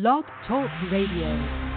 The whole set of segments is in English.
Blog Talk Radio.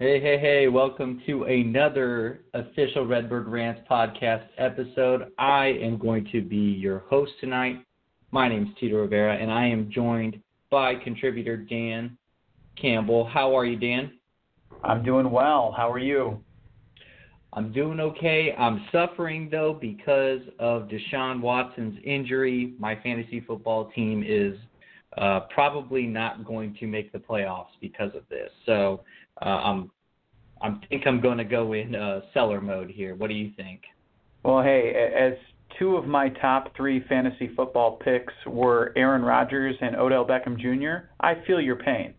Hey, hey, hey, welcome to another official Redbird Rants podcast episode. I am going to be your host tonight. My name is Tito Rivera, and I am joined by contributor Dan Campbell. How are you, Dan? I'm doing well. How are you? I'm doing okay. I'm suffering, though, because of Deshaun Watson's injury. My fantasy football team is uh, probably not going to make the playoffs because of this. So uh, I'm I think I'm going to go in uh, seller mode here. What do you think? Well, hey, as two of my top three fantasy football picks were Aaron Rodgers and Odell Beckham Jr., I feel your pain.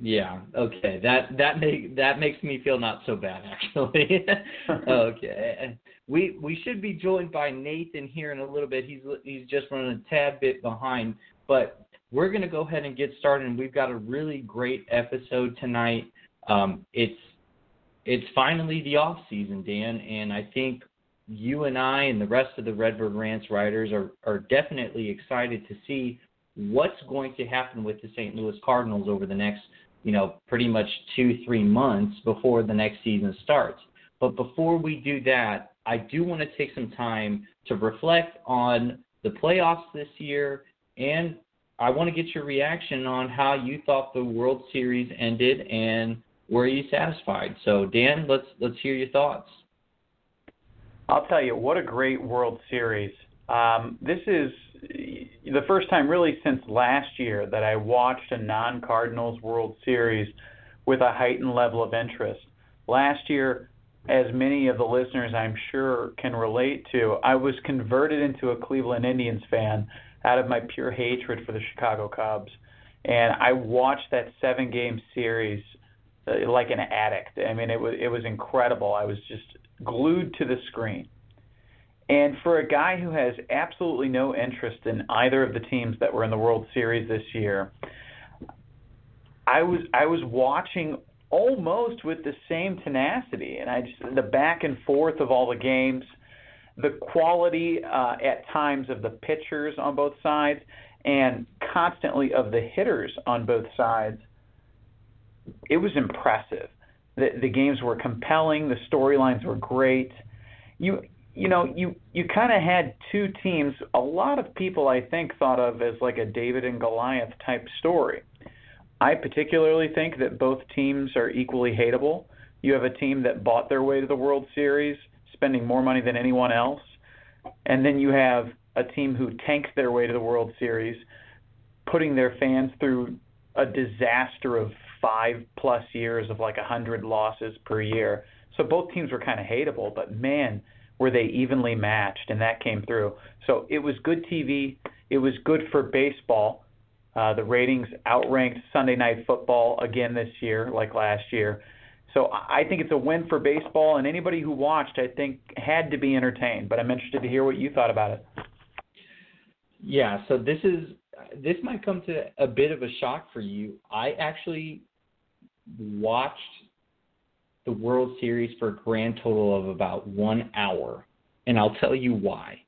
Yeah. Okay. That that make that makes me feel not so bad actually. okay. We we should be joined by Nathan here in a little bit. He's he's just running a tad bit behind, but we're going to go ahead and get started. And we've got a really great episode tonight. Um, it's it's finally the off season, Dan, and I think you and I and the rest of the Redbird Rants writers are are definitely excited to see what's going to happen with the St. Louis Cardinals over the next, you know, pretty much two three months before the next season starts. But before we do that, I do want to take some time to reflect on the playoffs this year and I want to get your reaction on how you thought the World Series ended and were you satisfied? So Dan, let's let's hear your thoughts. I'll tell you what a great World Series. Um, this is the first time really since last year that I watched a non-Cardinals World Series with a heightened level of interest. Last year, as many of the listeners I'm sure can relate to, I was converted into a Cleveland Indians fan out of my pure hatred for the Chicago Cubs. And I watched that seven game series uh, like an addict. I mean, it was it was incredible. I was just glued to the screen. And for a guy who has absolutely no interest in either of the teams that were in the World Series this year, I was I was watching almost with the same tenacity, and I just the back and forth of all the games, the quality uh, at times of the pitchers on both sides, and constantly of the hitters on both sides it was impressive. The the games were compelling. The storylines were great. You you know you you kind of had two teams. A lot of people I think thought of as like a David and Goliath type story. I particularly think that both teams are equally hateable. You have a team that bought their way to the World Series, spending more money than anyone else, and then you have a team who tanked their way to the World Series, putting their fans through a disaster of five plus years of like a hundred losses per year. So both teams were kind of hateable, but man, were they evenly matched, and that came through. So it was good TV. It was good for baseball. Uh, the ratings outranked Sunday Night Football again this year, like last year. So I think it's a win for baseball, and anybody who watched, I think, had to be entertained. But I'm interested to hear what you thought about it. Yeah, so this is this might come to a bit of a shock for you. I actually watched the World Series for a grand total of about one hour, and I'll tell you why.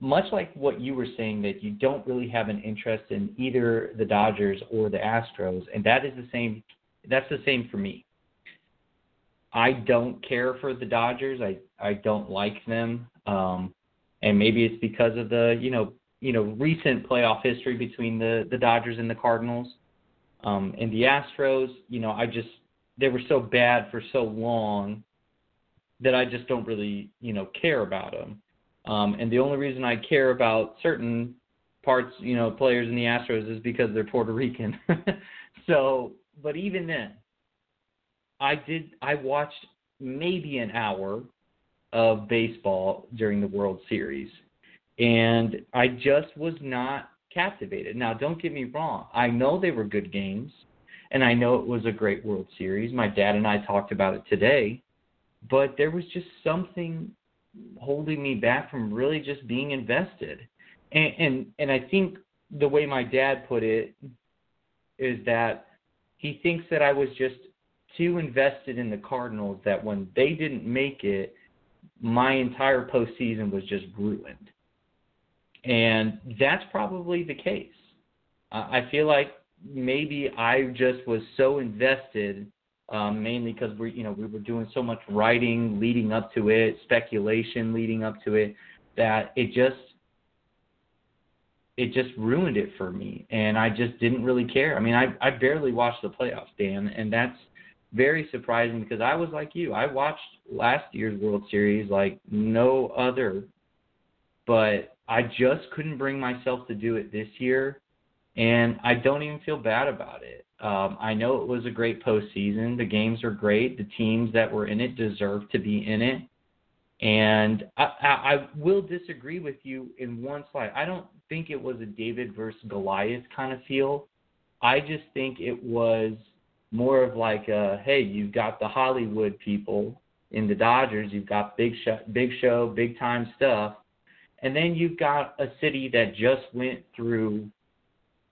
Much like what you were saying, that you don't really have an interest in either the Dodgers or the Astros, and that is the same. That's the same for me. I don't care for the Dodgers. I I don't like them, um, and maybe it's because of the you know you know recent playoff history between the the Dodgers and the Cardinals. Um, and the Astros, you know, I just they were so bad for so long that I just don't really, you know, care about them. Um, and the only reason I care about certain parts, you know, players in the Astros is because they're Puerto Rican. so, but even then, I did I watched maybe an hour of baseball during the World Series. and I just was not captivated. Now, don't get me wrong. I know they were good games, and I know it was a great World Series. My dad and I talked about it today, but there was just something holding me back from really just being invested. And and, and I think the way my dad put it is that he thinks that I was just too invested in the Cardinals that when they didn't make it, my entire postseason was just ruined. And that's probably the case. I feel like maybe I just was so invested, um, mainly because we, you know, we were doing so much writing leading up to it, speculation leading up to it, that it just it just ruined it for me, and I just didn't really care. I mean, I I barely watched the playoffs, Dan, and that's very surprising because I was like you. I watched last year's World Series like no other, but I just couldn't bring myself to do it this year, and I don't even feel bad about it. Um, I know it was a great postseason. The games are great. The teams that were in it deserve to be in it. And I, I, I will disagree with you in one slide. I don't think it was a David versus Goliath kind of feel. I just think it was more of like, a, hey, you've got the Hollywood people in the Dodgers. You've got big show, big show, big time stuff and then you've got a city that just went through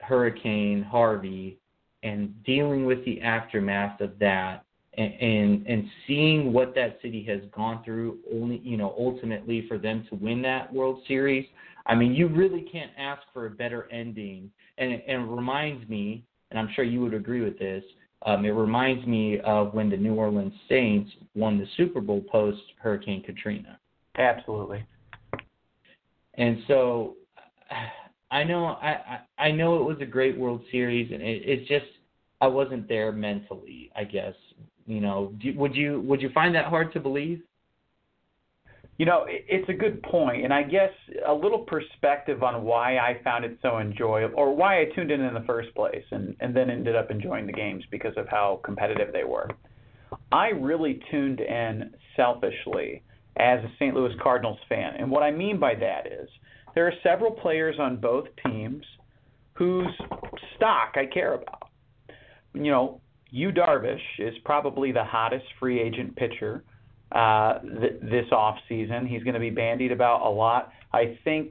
Hurricane Harvey and dealing with the aftermath of that and, and and seeing what that city has gone through only you know ultimately for them to win that World Series. I mean, you really can't ask for a better ending. And and it reminds me, and I'm sure you would agree with this. Um, it reminds me of when the New Orleans Saints won the Super Bowl post Hurricane Katrina. Absolutely. And so I know I, I know it was a great World Series, and it, it's just I wasn't there mentally. I guess you know. Do, would you would you find that hard to believe? You know, it's a good point, and I guess a little perspective on why I found it so enjoyable, or why I tuned in in the first place, and and then ended up enjoying the games because of how competitive they were. I really tuned in selfishly as a St. Louis Cardinals fan. And what I mean by that is there are several players on both teams whose stock I care about. You know, Yu Darvish is probably the hottest free agent pitcher uh, th- this off season. He's going to be bandied about a lot. I think,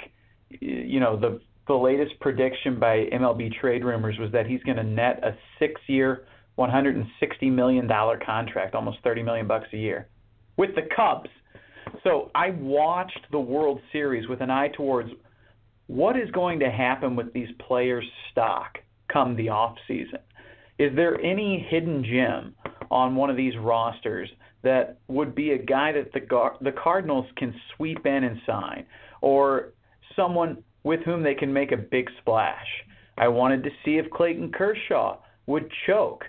you know, the the latest prediction by MLB Trade Rumors was that he's going to net a six-year, 160 million dollar contract, almost 30 million bucks a year, with the Cubs. So I watched the World Series with an eye towards what is going to happen with these players' stock come the off season. Is there any hidden gem on one of these rosters that would be a guy that the the Cardinals can sweep in and sign, or someone with whom they can make a big splash? I wanted to see if Clayton Kershaw would choke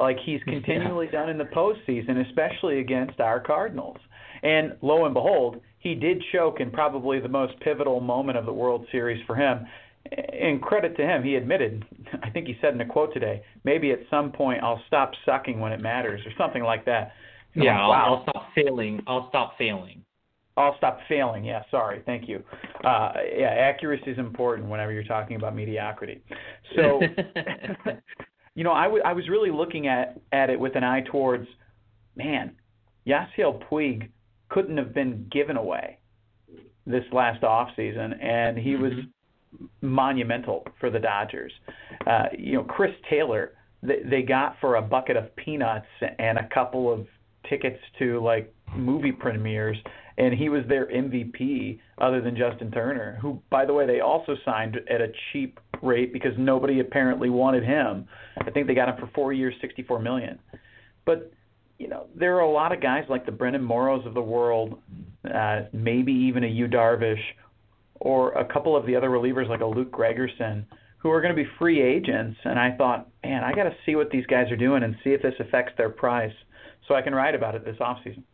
like he's continually yeah. done in the postseason, especially against our Cardinals. And lo and behold, he did choke in probably the most pivotal moment of the World Series for him. And credit to him, he admitted, I think he said in a quote today, maybe at some point I'll stop sucking when it matters or something like that. And yeah, like, wow. I'll, I'll stop failing. I'll stop failing. I'll stop failing. Yeah, sorry. Thank you. Uh, yeah, accuracy is important whenever you're talking about mediocrity. So, you know, I, w- I was really looking at, at it with an eye towards, man, Yasiel Puig couldn't have been given away this last off season, and he was mm-hmm. monumental for the Dodgers. Uh, you know, Chris Taylor, they, they got for a bucket of peanuts and a couple of tickets to like movie premieres, and he was their MVP other than Justin Turner, who, by the way, they also signed at a cheap rate because nobody apparently wanted him. I think they got him for four years, sixty-four million. But you know, there are a lot of guys like the Brandon Morrows of the world, uh, maybe even a Yu Darvish, or a couple of the other relievers like a Luke Gregerson, who are going to be free agents. And I thought, man, I got to see what these guys are doing and see if this affects their price, so I can write about it this off season.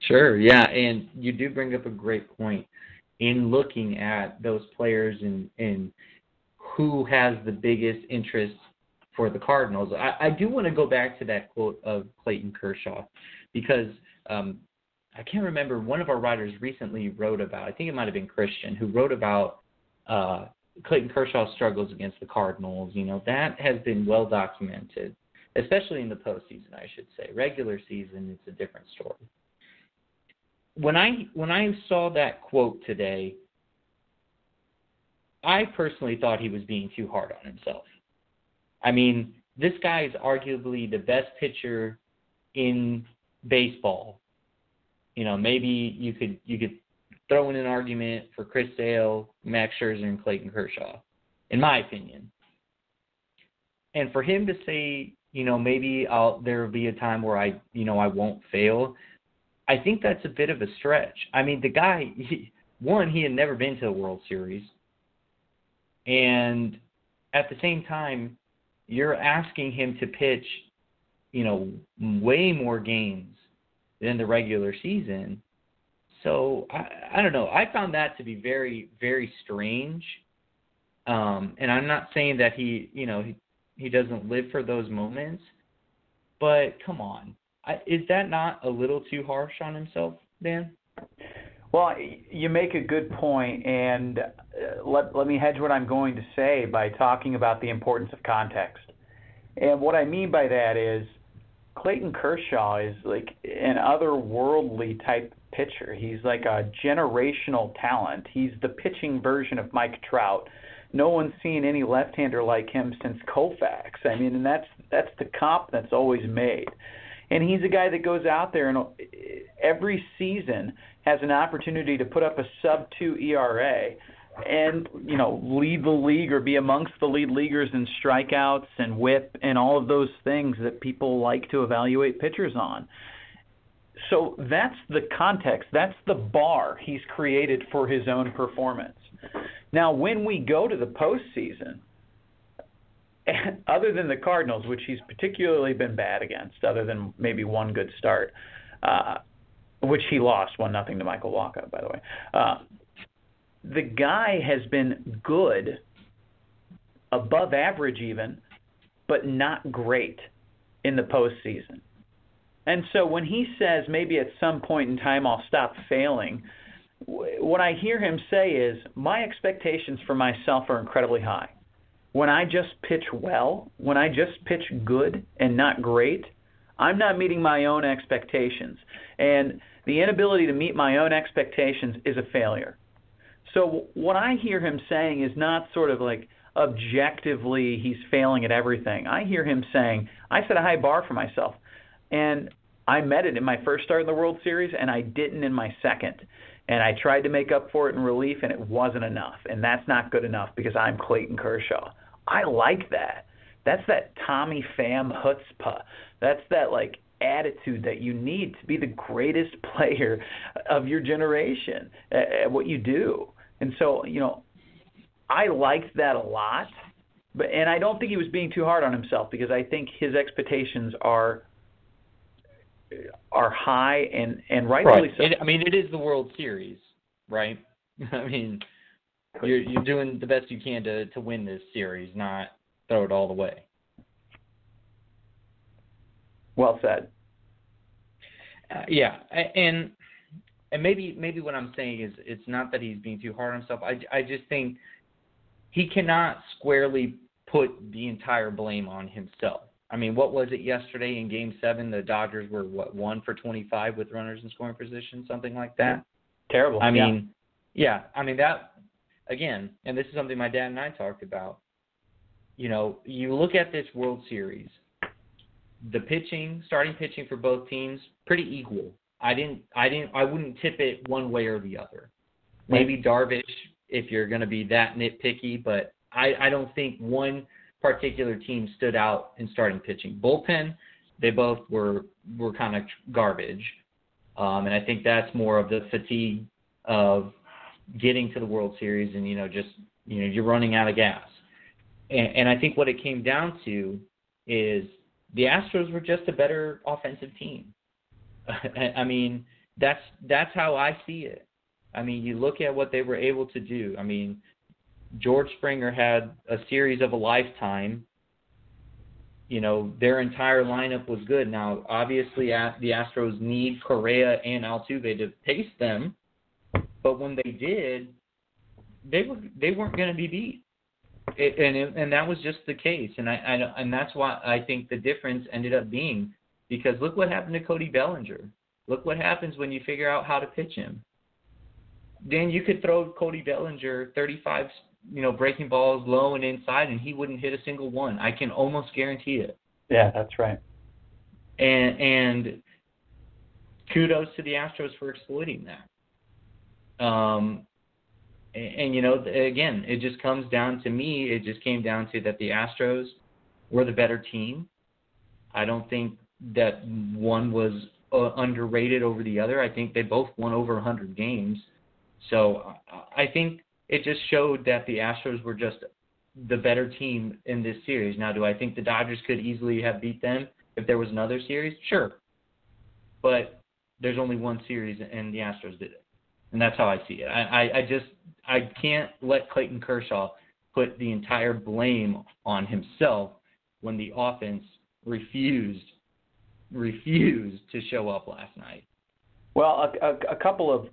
Sure, yeah, and you do bring up a great point in looking at those players and and who has the biggest interest for the Cardinals. I, I do want to go back to that quote of Clayton Kershaw because um, I can't remember. One of our writers recently wrote about. I think it might have been Christian who wrote about uh, Clayton Kershaw's struggles against the Cardinals. You know that has been well documented, especially in the postseason. I should say. Regular season, it's a different story. When I when I saw that quote today, I personally thought he was being too hard on himself. I mean, this guy is arguably the best pitcher in baseball. You know, maybe you could you could throw in an argument for Chris Sale, Max Scherzer, and Clayton Kershaw, in my opinion. And for him to say, you know, maybe I'll there will be a time where I, you know, I won't fail. I think that's a bit of a stretch. I mean, the guy, he, one, he had never been to a World Series, and at the same time, you're asking him to pitch, you know, way more games than the regular season. So I, I don't know. I found that to be very, very strange. Um, and I'm not saying that he, you know, he, he doesn't live for those moments, but come on, I, is that not a little too harsh on himself, Dan? Well, you make a good point, and uh, let let me hedge what I'm going to say by talking about the importance of context. And what I mean by that is Clayton Kershaw is like an otherworldly type pitcher. He's like a generational talent. He's the pitching version of Mike Trout. No one's seen any left-hander like him since Koufax. I mean, and that's that's the comp that's always made. And he's a guy that goes out there and uh, every season has an opportunity to put up a sub 2 ERA and you know lead the league or be amongst the lead leaguers in strikeouts and whip and all of those things that people like to evaluate pitchers on. So that's the context, that's the bar he's created for his own performance. Now, when we go to the postseason, other than the Cardinals, which he's particularly been bad against, other than maybe one good start, uh, which he lost one nothing to Michael Wacha, by the way. Uh, the guy has been good, above average even, but not great in the postseason. And so when he says maybe at some point in time I'll stop failing, what I hear him say is my expectations for myself are incredibly high. When I just pitch well, when I just pitch good and not great, I'm not meeting my own expectations. And the inability to meet my own expectations is a failure. So what I hear him saying is not sort of like objectively he's failing at everything. I hear him saying, I set a high bar for myself. And I met it in my first start in the World Series and I didn't in my second. And I tried to make up for it in relief and it wasn't enough. And that's not good enough because I'm Clayton Kershaw. I like that. That's that Tommy Pham chutzpah. That's that like attitude that you need to be the greatest player of your generation at, at what you do. And so, you know, I liked that a lot, but and I don't think he was being too hard on himself because I think his expectations are are high and and rightfully right. so. It, I mean, it is the World Series, right? I mean, you're you're doing the best you can to to win this series, not throw it all the way. Well said. Uh, yeah, and and maybe maybe what I'm saying is it's not that he's being too hard on himself. I I just think he cannot squarely put the entire blame on himself. I mean, what was it yesterday in Game Seven? The Dodgers were what one for 25 with runners in scoring position, something like that. Terrible. I mean, yeah. yeah. I mean that again, and this is something my dad and I talked about. You know, you look at this World Series. The pitching, starting pitching for both teams, pretty equal. I didn't I didn't I wouldn't tip it one way or the other. Maybe Darvish if you're going to be that nitpicky, but I I don't think one particular team stood out in starting pitching. Bullpen, they both were were kind of garbage, um, and I think that's more of the fatigue of getting to the World Series and you know just you know you're running out of gas, and, and I think what it came down to is the Astros were just a better offensive team. I mean, that's that's how I see it. I mean, you look at what they were able to do. I mean, George Springer had a series of a lifetime you know, their entire lineup was good. Now, obviously, the Astros need Correa and Altuve to pace them, but when they did, they were they weren't going to be beat, it, and and that was just the case. And I, I and that's why I think the difference ended up being because look what happened to Cody Bellinger. Look what happens when you figure out how to pitch him. Then you could throw Cody Bellinger 35 you know, breaking balls low and inside, and he wouldn't hit a single one. I can almost guarantee it. Yeah, that's right. And and kudos to the Astros for exploiting that. Um, and, and you know, again, it just comes down to me. It just came down to that the Astros were the better team. I don't think that one was uh, underrated over the other. I think they both won over 100 games. So I think it just showed that the Astros were just the better team in this series. Now, do I think the Dodgers could easily have beat them if there was another series? Sure. But there's only one series, and the Astros did it. And that's how I see it. I, I, I just I can't let Clayton Kershaw put the entire blame on himself when the offense refused refused to show up last night. Well, a, a, a couple of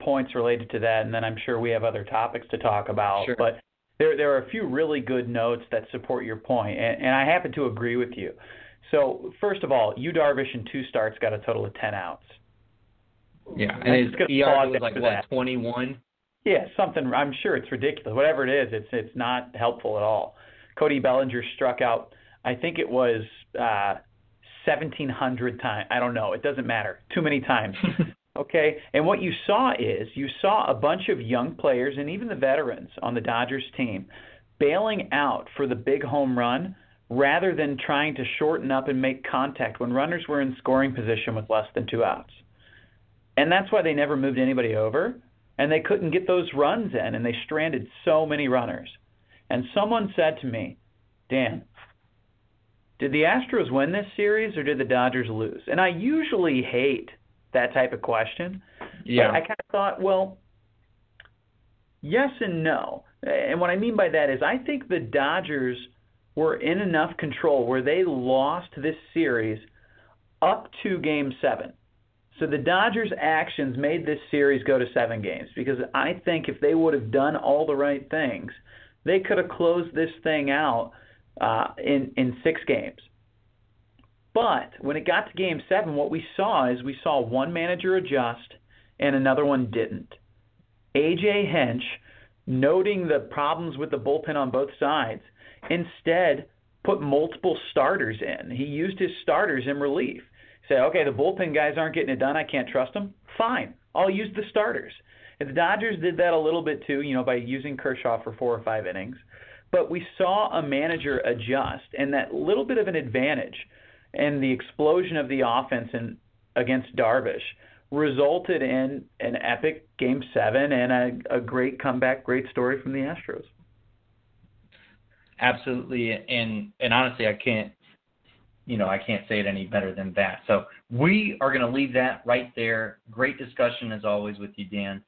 points related to that, and then I'm sure we have other topics to talk about. Sure. But there there are a few really good notes that support your point, and, and I happen to agree with you. So first of all, Yu Darvish in two starts got a total of ten outs. Yeah, and his ERA was like what that. 21. Yeah, something. I'm sure it's ridiculous. Whatever it is, it's it's not helpful at all. Cody Bellinger struck out. I think it was uh, 1,700 times. I don't know. It doesn't matter. Too many times. Okay, and what you saw is you saw a bunch of young players and even the veterans on the Dodgers team bailing out for the big home run rather than trying to shorten up and make contact when runners were in scoring position with less than two outs. And that's why they never moved anybody over, and they couldn't get those runs in, and they stranded so many runners. And someone said to me, Dan, did the Astros win this series or did the Dodgers lose? And I usually hate that type of question. Yeah. But I kind of thought, well, yes and no. And what I mean by that is I think the Dodgers were in enough control where they lost this series up to game seven. So the Dodgers' actions made this series go to seven games because I think if they would have done all the right things, they could have closed this thing out uh, in in six games. But when it got to game seven, what we saw is we saw one manager adjust and another one didn't. AJ Hinch, noting the problems with the bullpen on both sides, instead put multiple starters in. He used his starters in relief. Say, okay, the bullpen guys aren't getting it done. I can't trust them. Fine, I'll use the starters. And the Dodgers did that a little bit too, you know, by using Kershaw for four or five innings. But we saw a manager adjust, and that little bit of an advantage and the explosion of the offense in, against Darvish resulted in an epic Game Seven and a, a great comeback, great story from the Astros. Absolutely, and and honestly, I can't, you know, I can't say it any better than that. So we are going to leave that right there. Great discussion as always with you, Dan.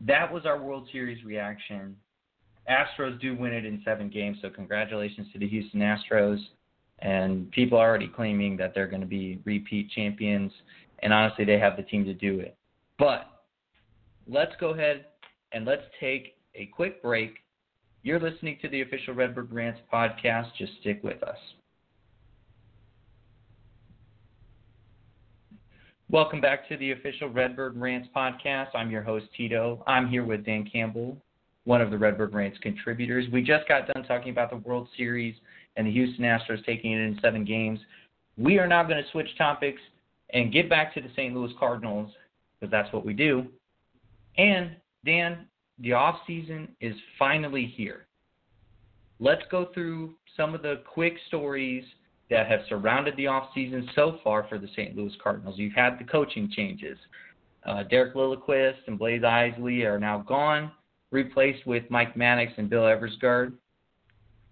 That was our World Series reaction. Astros do win it in seven games, so congratulations to the Houston Astros and people are already claiming that they're going to be repeat champions. And honestly, they have the team to do it. But let's go ahead and let's take a quick break. You're listening to the official Redbird Rants podcast. Just stick with us. Welcome back to the official Redbird Rants podcast. I'm your host, Tito. I'm here with Dan Campbell, one of the Redbird Rants contributors. We just got done talking about the World Series and the Houston Astros taking it in seven games. We are now going to switch topics and get back to the St. Louis Cardinals because that's what we do. And Dan, the off season is finally here. Let's go through some of the quick stories that have surrounded the off season so far for the St. Louis Cardinals. You've had the coaching changes. Uh, Derek Lilliquist and Blaise Ilsley are now gone, replaced with Mike Maddux and Bill Eversgerd.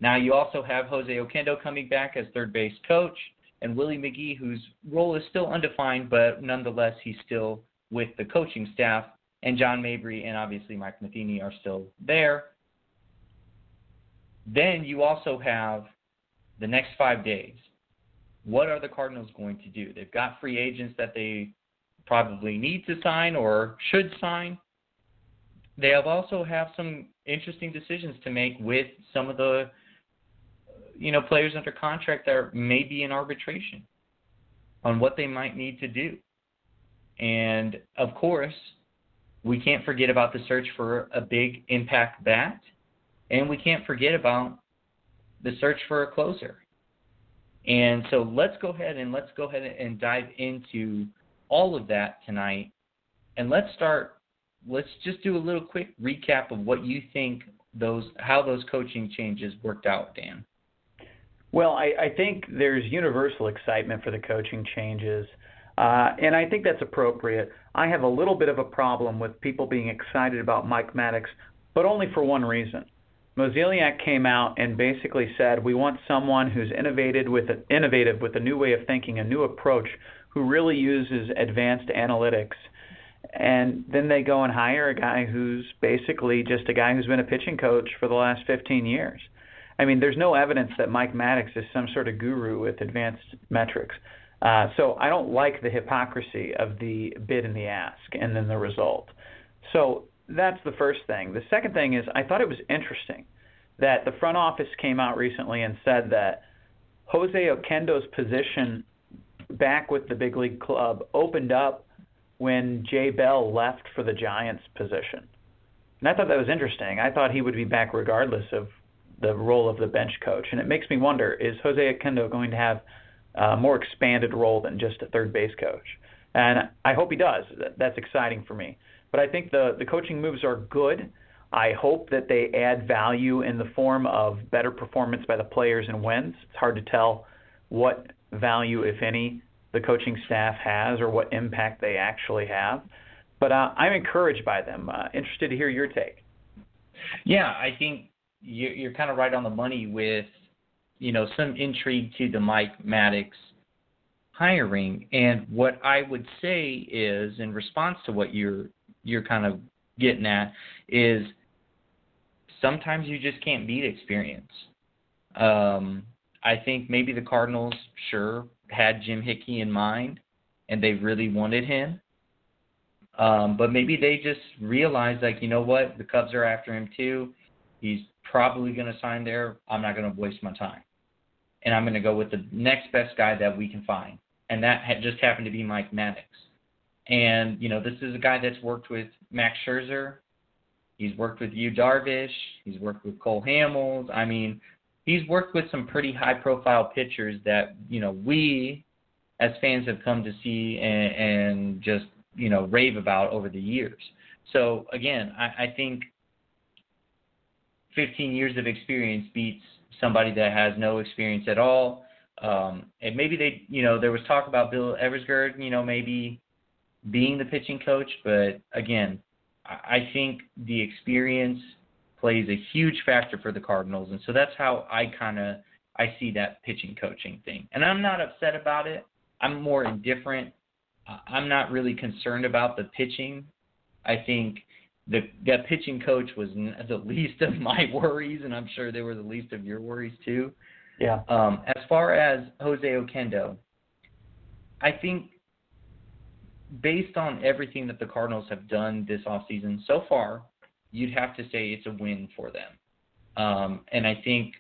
Now you also have Jose Oquendo coming back as third base coach, and Willie McGee, whose role is still undefined, but nonetheless he's still with the coaching staff. And John Mabry and obviously Mike Matheny are still there. Then you also have the next five days. What are the Cardinals going to do? They've got free agents that they probably need to sign or should sign. They have also have some interesting decisions to make with some of the you know players under contract that may be in arbitration on what they might need to do. And of course, we can't forget about the search for a big impact bat, and we can't forget about the search for a closer. And so let's go ahead and let's go ahead and dive into all of that tonight. And let's start let's just do a little quick recap of what you think those how those coaching changes worked out, Dan. Well, I, I think there's universal excitement for the coaching changes. Uh, and I think that's appropriate. I have a little bit of a problem with people being excited about Mike Maddux, but only for one reason. Mozeliak came out and basically said, "We want someone who's innovative with a, innovative with a new way of thinking, a new approach, who really uses advanced analytics." And then they go and hire a guy who's basically just a guy who's been a pitching coach for the last 15 years. I mean, there's no evidence that Mike Maddux is some sort of guru with advanced metrics. Uh, so I don't like the hypocrisy of the bid and the ask and then the result. So that's the first thing. The second thing is I thought it was interesting that the front office came out recently and said that Jose Oquendo's position back with the big league club opened up when Jay Bell left for the Giants position. And I thought that was interesting. I thought he would be back regardless of the role of the bench coach. And it makes me wonder is Jose Oquendo going to have a more expanded role than just a third base coach? And I hope he does. That's exciting for me. But I think the, the coaching moves are good. I hope that they add value in the form of better performance by the players and wins. It's hard to tell what value, if any, the coaching staff has or what impact they actually have. But uh, I'm encouraged by them. Uh, interested to hear your take. Yeah, I think you're kind of right on the money with, you know, some intrigue to the Mike Maddux hiring. And what I would say is, in response to what you're you're kind of getting at, is sometimes you just can't beat experience. Um, I think maybe the Cardinals, sure, had Jim Hickey in mind, and they really wanted him. Um, but maybe they just realized, like, you know what, the Cubs are after him too. He's probably going to sign there. I'm not going to waste my time. And I'm going to go with the next best guy that we can find. And that had just happened to be Mike Maddux. And, you know, this is a guy that's worked with Max Scherzer. He's worked with Yu Darvish. He's worked with Cole Hamels. I mean, he's worked with some pretty high profile pitchers that, you know, we as fans have come to see and, and just, you know, rave about over the years. So again, I, I think 15 years of experience beats somebody that has no experience at all. Um, and maybe they, you know, there was talk about Bill Eversgerd, you know, maybe being the pitching coach, but again, I think the experience plays a huge factor for the Cardinals, and so that's how I kind of I see that pitching coaching thing. And I'm not upset about it. I'm more indifferent. I'm not really concerned about the pitching. I think the that pitching coach was the least of my worries, and I'm sure they were the least of your worries too. Yeah. Um, as far as Jose Oquendo, I think based on everything that the Cardinals have done this offseason so far, you'd have to say it's a win for them. Um, and I think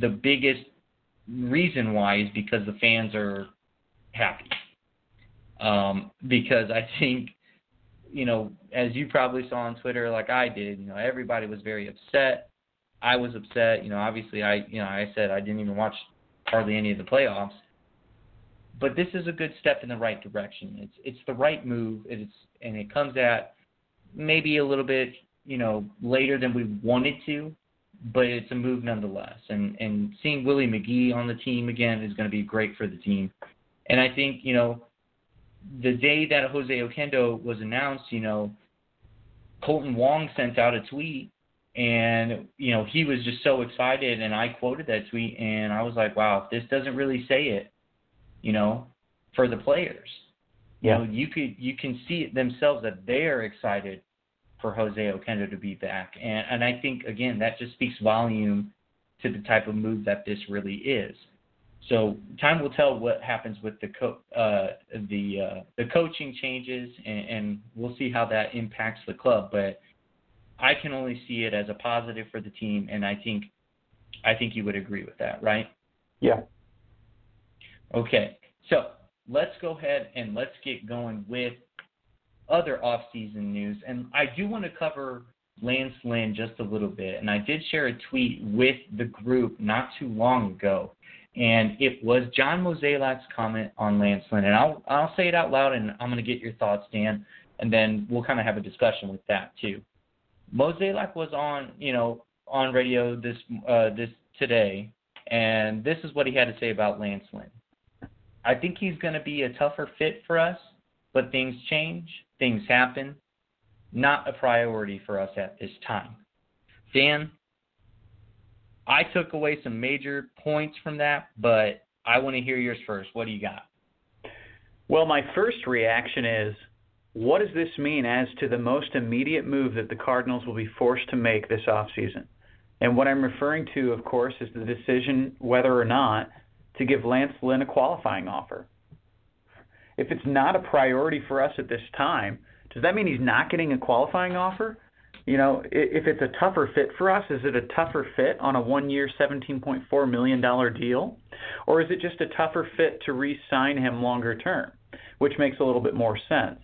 the biggest reason why is because the fans are happy. Um, because I think you know, as you probably saw on Twitter, like I did, you know, everybody was very upset. I was upset. You know, obviously, I, you know, I said I didn't even watch hardly any of the playoffs. But this is a good step in the right direction. It's it's the right move. It's and it comes at maybe a little bit, you know, later than we wanted to, but it's a move nonetheless. And and seeing Willie McGee on the team again is going to be great for the team. And I think you know the day that Jose Oquendo was announced, you know, Kolten Wong sent out a tweet and you know he was just so excited and I quoted that tweet and I was like, wow, this doesn't really say it, you know, for the players. Yeah. You know, you could you can see it themselves that they're excited for Jose Oquendo to be back. And and I think again that just speaks volume to the type of move that this really is. So time will tell what happens with the co- uh, the uh, the coaching changes, and, and we'll see how that impacts the club. But I can only see it as a positive for the team, and I think I think you would agree with that, right? Yeah. Okay, so let's go ahead and let's get going with other off-season news, and I do want to cover Lance Lynn just a little bit, and I did share a tweet with the group not too long ago, and it was John Mozeliak's comment on Lance Lynn, and I'll I'll say it out loud, and I'm going to get your thoughts, Dan, and then we'll kind of have a discussion with that too. Mozeliak was on you know on radio this uh, this today, and this is what he had to say about Lance Lynn. I think he's going to be a tougher fit for us, but things change, things happen. Not a priority for us at this time. Dan, I took away some major points from that, but I want to hear yours first. What do you got? Well, my first reaction is what does this mean as to the most immediate move that the Cardinals will be forced to make this offseason? And what I'm referring to, of course, is the decision whether or not to give Lance Lynn a qualifying offer. If it's not a priority for us at this time, does that mean he's not getting a qualifying offer? You know, if it's a tougher fit for us, is it a tougher fit on a one-year, $17.4 million deal? Or is it just a tougher fit to re-sign him longer term, which makes a little bit more sense?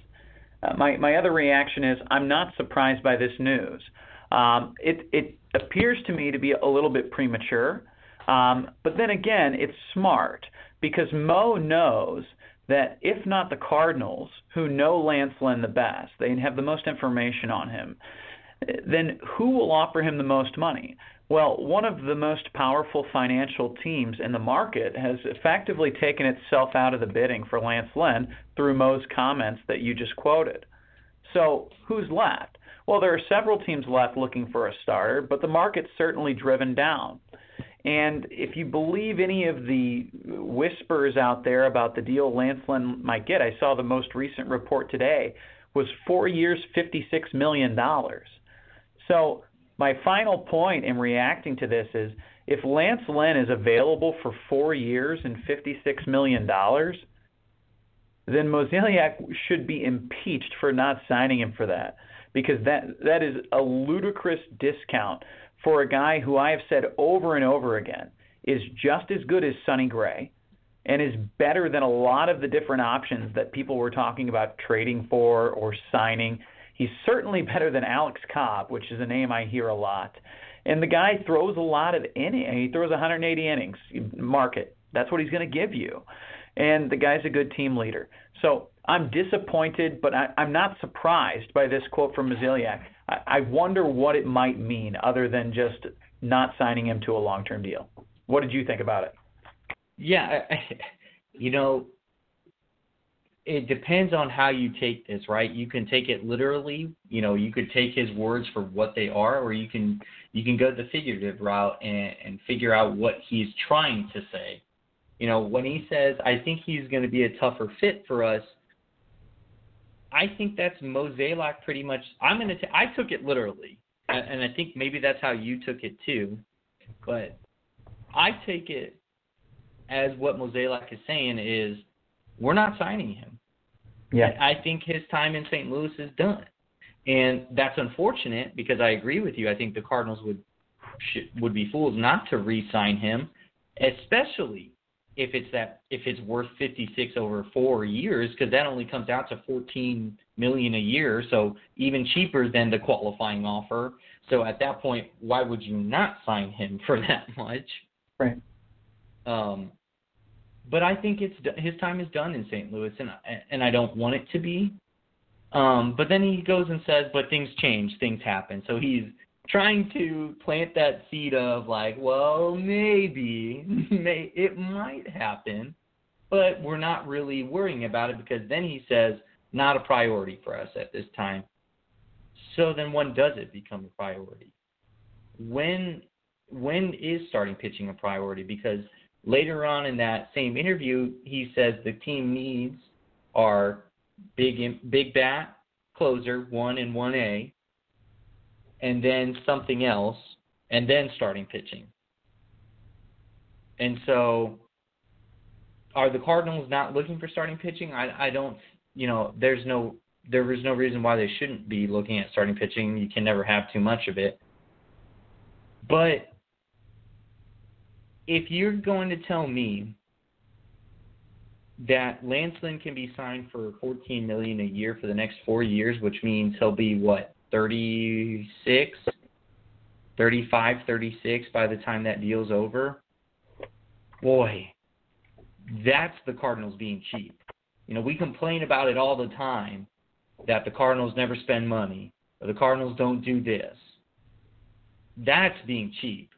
Uh, my, my other reaction is I'm not surprised by this news. Um, it, it appears to me to be a little bit premature, um, but then again, it's smart because Mo knows that if not the Cardinals, who know Lance Lynn the best, they have the most information on him, then who will offer him the most money? Well, one of the most powerful financial teams in the market has effectively taken itself out of the bidding for Lance Lynn through Mo's comments that you just quoted. So, who's left? Well, there are several teams left looking for a starter, but the market's certainly driven down. And if you believe any of the whispers out there about the deal Lance Lynn might get, I saw the most recent report today was four years, $56 million. So my final point in reacting to this is if Lance Lynn is available for four years and $56 million, then Mozeliak should be impeached for not signing him for that because that that is a ludicrous discount for a guy who I have said over and over again is just as good as Sonny Gray and is better than a lot of the different options that people were talking about trading for or signing. He's certainly better than Alex Cobb, which is a name I hear a lot. And the guy throws a lot of innings. He throws 180 innings. Market. That's what he's going to give you. And the guy's a good team leader. So I'm disappointed, but I, I'm not surprised by this quote from Mozeliak. I, wonder what it might mean other than just not signing him to a long-term deal. What did you think about it? Yeah, you know, it depends on how you take this, right? You can take it literally, you know, you could take his words for what they are, or you can you can go the figurative route and, and figure out what he's trying to say. You know, when he says, "I think he's going to be a tougher fit for us," I think that's Mozeliak pretty much. I'm going to. I took it literally, and I think maybe that's how you took it too. But I take it as what Mozeliak is saying is we're not signing him. Yeah. I think his time in St. Louis is done, and that's unfortunate because I agree with you. I think the Cardinals would would be fools not to re-sign him, especially if it's that if it's worth 56 over four years because that only comes out to 14 million a year. So even cheaper than the qualifying offer. So at that point why would you not sign him for that much? Right. Um but I think it's his time is done in St. Louis and and I don't want it to be. Um but then he goes and says but things change. Things happen. So he's trying to plant that seed of like, well, maybe, may it might happen, but we're not really worrying about it because then he says not a priority for us at this time. So then when does it become a priority? When when is starting pitching a priority? Because later on in that same interview, he says the team needs are big big bat closer one and one A, and then something else, and then starting pitching. And so are the Cardinals not looking for starting pitching? I I don't. You know, there's no there is no reason why they shouldn't be looking at starting pitching. You can never have too much of it. But if you're going to tell me that Lance Lynn can be signed for 14 million a year for the next 4 years, which means he'll be what, 36, 35, 36 by the time that deal's over. Boy, that's the Cardinals being cheap. You know, we complain about it all the time that the Cardinals never spend money or the Cardinals don't do this. That's being cheap.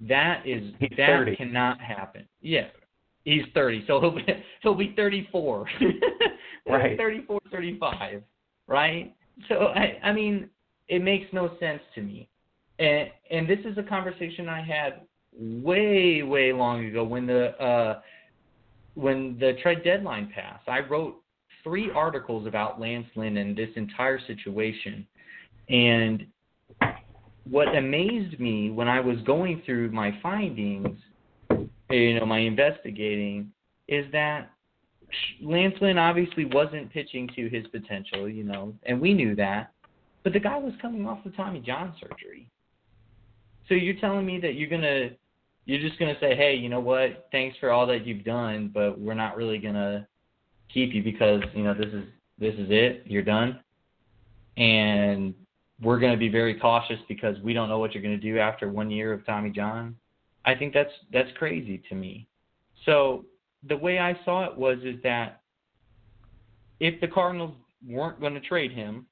That is He's that 30. cannot happen. Yeah. He's 30, so he'll be he'll be 34. Right. 34, 35, right? So I I mean, it makes no sense to me. And and this is a conversation I had way way long ago when the uh when the trade deadline passed. I wrote three articles about Lance Lynn and this entire situation. And what amazed me when I was going through my findings, you know, my investigating, is that Lance Lynn obviously wasn't pitching to his potential, you know, and we knew that. But the guy was coming off the Tommy John surgery. So you're telling me that you're gonna you're just gonna say, Hey, you know what, thanks for all that you've done, but we're not really gonna keep you because, you know, this is this is it, you're done. And we're gonna be very cautious because we don't know what you're gonna do after one year of Tommy John. I think that's that's crazy to me. So the way I saw it was is that if the Cardinals weren't going to trade him,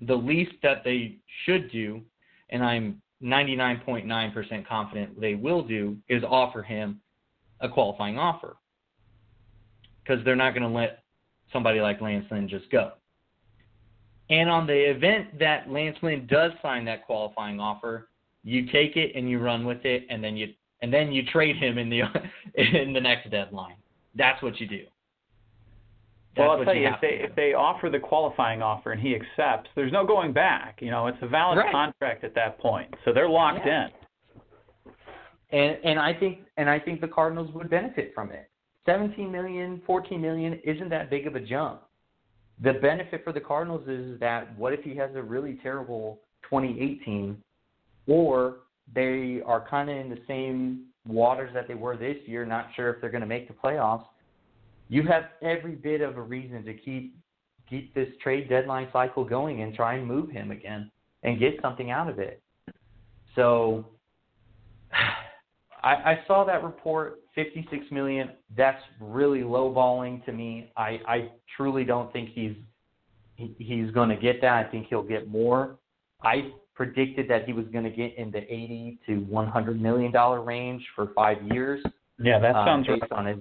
the least that they should do, and I'm 99.9% confident they will do, is offer him a qualifying offer. Because they're not going to let somebody like Lance Lynn just go. And on the event that Lance Lynn does sign that qualifying offer, you take it and you run with it, and then you and then you trade him in the in the next deadline. That's what you do. That's well, I'll tell you, if they if they offer the qualifying offer and he accepts, there's no going back. You know, it's a valid Right. contract at that point, so they're locked Yeah. in. and and I think and I think the Cardinals would benefit from it. 17 million, 14 million isn't that big of a jump. The benefit for the Cardinals is that what if he has a really terrible 2018 or they are kind of in the same waters that they were this year, not sure if they're going to make the playoffs. You have every bit of a reason to keep keep this trade deadline cycle going and try and move him again and get something out of it. So I, I saw that report, 56 million. That's really lowballing to me. I, I truly don't think he's he, he's going to get that. I think he'll get more. I predicted that he was going to get in the 80 to 100 million dollar range for five years. Yeah, that uh, sounds based right. on his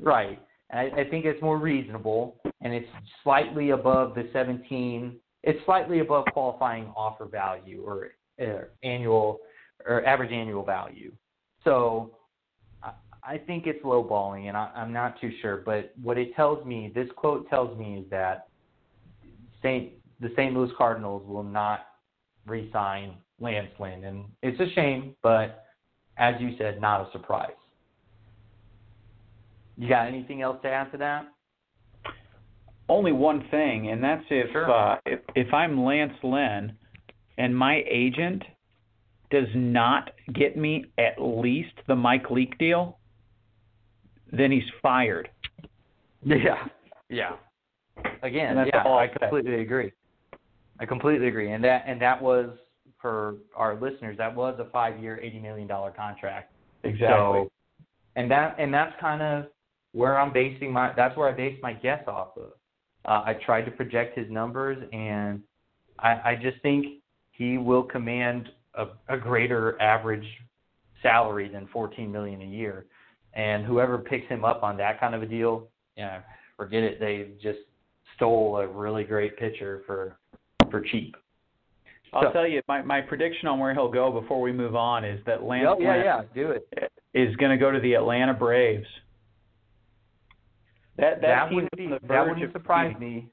right. And I, I think it's more reasonable, and it's slightly above the 17. It's slightly above qualifying offer value or uh, annual or average annual value. So I, I think it's lowballing, and I, I'm not too sure. But what it tells me, this quote tells me, is that Saint the St. Louis Cardinals will not re-sign Lance Lynn, and it's a shame, but as you said, not a surprise. You got anything else to add to that? Only one thing, and that's if Sure. uh, if if I'm Lance Lynn and my agent does not get me at least the Mike Leake deal, then he's fired. Yeah. Yeah. Again, yeah, I completely agree. I completely agree, and that and that was for our listeners. That was a five-year, eighty million dollar contract. Exactly. So, and that and that's kind of where I'm basing my. That's where I base my guess off of. Uh, I tried to project his numbers, and I, I just think he will command a, a greater average salary than 14 million a year. And whoever picks him up on that kind of a deal, yeah, forget it. They just stole a really great pitcher for for cheap. I'll So- tell you, my my prediction on where he'll go before we move on is that Lance Oh, yeah, Lynn yeah, do it. is going to go to the Atlanta Braves. That that, that wouldn't be, that wouldn't surprise me.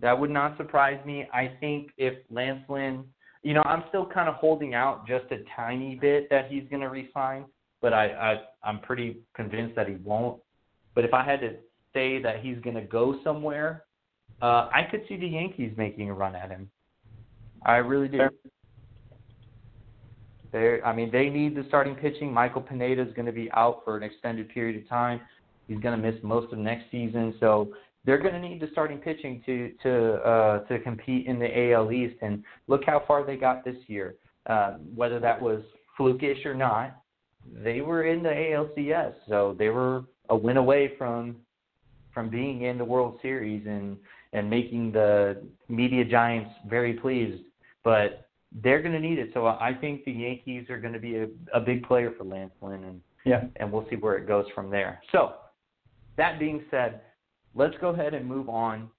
That would not surprise me. I think if Lance Lynn, you know, I'm still kind of holding out just a tiny bit that he's going to resign, but I, I I'm pretty convinced that he won't. But if I had to say that he's going to go somewhere, uh, I could see the Yankees making a run at him. I really do. They, I mean, they need the starting pitching. Michael Pineda is going to be out for an extended period of time. He's going to miss most of next season, so they're going to need the starting pitching to to uh, to compete in the AL East. And look how far they got this year. Uh, whether that was flukish or not, they were in the ALCS, so they were a win away from from being in the World Series and and making the media giants very pleased. But they're going to need it. So I think the Yankees are going to be a, a big player for Lance Lynn, and yeah, and we'll see where it goes from there. So that being said, let's go ahead and move on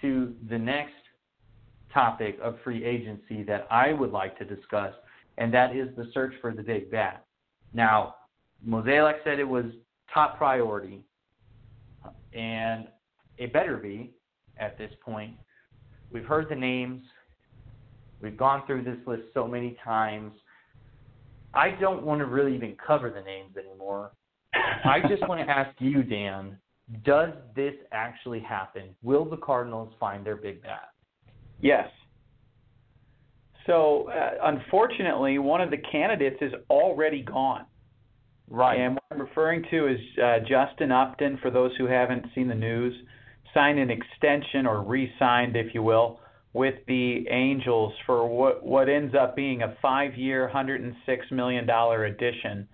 to the next topic of free agency that I would like to discuss, and that is the search for the big bat. Now, Mozeliak said it was top priority, and it better be at this point. We've heard the names. We've gone through this list so many times. I don't want to really even cover the names anymore. I just want to ask you, Dan, does this actually happen? Will the Cardinals find their big bat? Yes. So, uh, unfortunately, one of the candidates is already gone. Right. And what I'm referring to is uh, Justin Upton, for those who haven't seen the news, signed an extension or re signed, if you will, with the Angels for what, what ends up being a five year, $106 million addition.